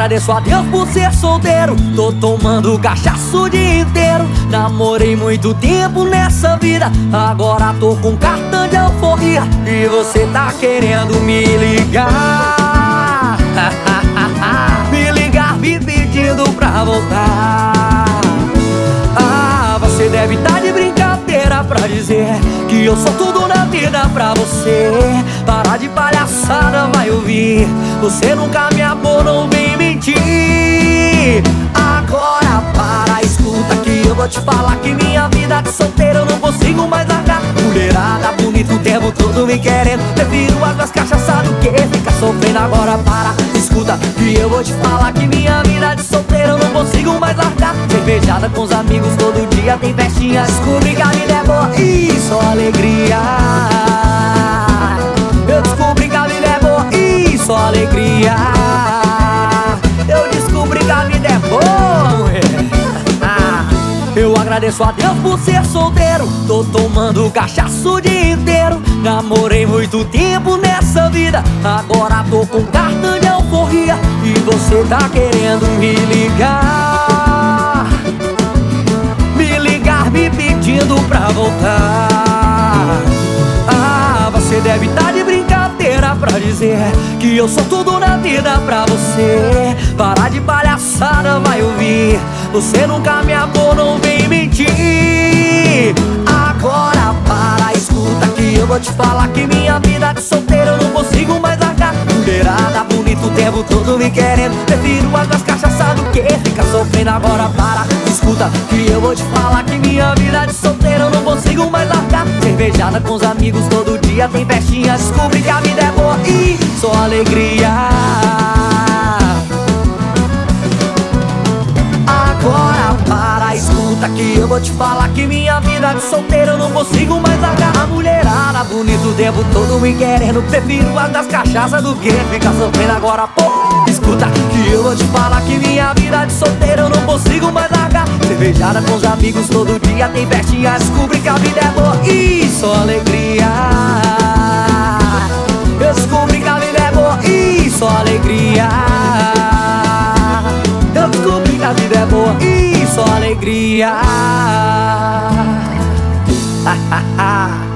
agradeço a Deus por ser solteiro. Tô tomando cachaço o dia inteiro. Namorei muito tempo nessa vida. Agora tô com cartão de euforia E você tá querendo me ligar? Me ligar me pedindo pra voltar. Ah, você deve tá de brincadeira pra dizer Que eu sou tudo na vida pra você. Parar de palhaçada, vai ouvir. Você nunca me amou, não vem Agora para, escuta que eu vou te falar Que minha vida de solteiro eu não consigo mais largar. Mulherada bonita o tempo todo me querendo. Prefiro águas cachaça do que ficar sofrendo Agora para, escuta que eu vou te falar Que minha vida de solteiro eu não consigo mais largar. Cervejada com os amigos todo dia tem festinha. Descobri que a vida é boa e só alegria. Eu descobri que a vida é só alegria agradeço a Deus por ser solteiro. Tô tomando cachaço o dia inteiro. Namorei muito tempo nessa vida. Agora tô com cartão de alforria. E você tá querendo me ligar? Me ligar me pedindo pra voltar. Ah, você deve tá de brincadeira pra dizer Que eu sou tudo na vida pra você. Parar de palhaçada, vai ouvir Você nunca me amou, não vem mentir. Agora para, escuta que eu vou te falar Que minha vida de solteiro eu não consigo mais largar. Mulherada bonita o tempo todo me querendo. Prefiro águas cachaça do que ficar sofrendo. Agora para, escuta que eu vou te falar Que minha vida de solteiro eu não consigo mais largar. Cervejada com os amigos todo dia tem festinha. Descobri que a vida é boa e só alegria que eu vou te falar Que minha vida de solteiro eu não consigo mais largar. A mulherada bonita o tempo todo me querendo. Prefiro as das cachaças do que ficar sofrendo agora pô. Escuta que eu vou te falar que minha vida de solteiro eu não consigo mais largar. Cervejada com os amigos todo dia tem festinha. Descobri que a vida é boa e só alegria. Eu descobri que a vida é boa e só alegria só alegria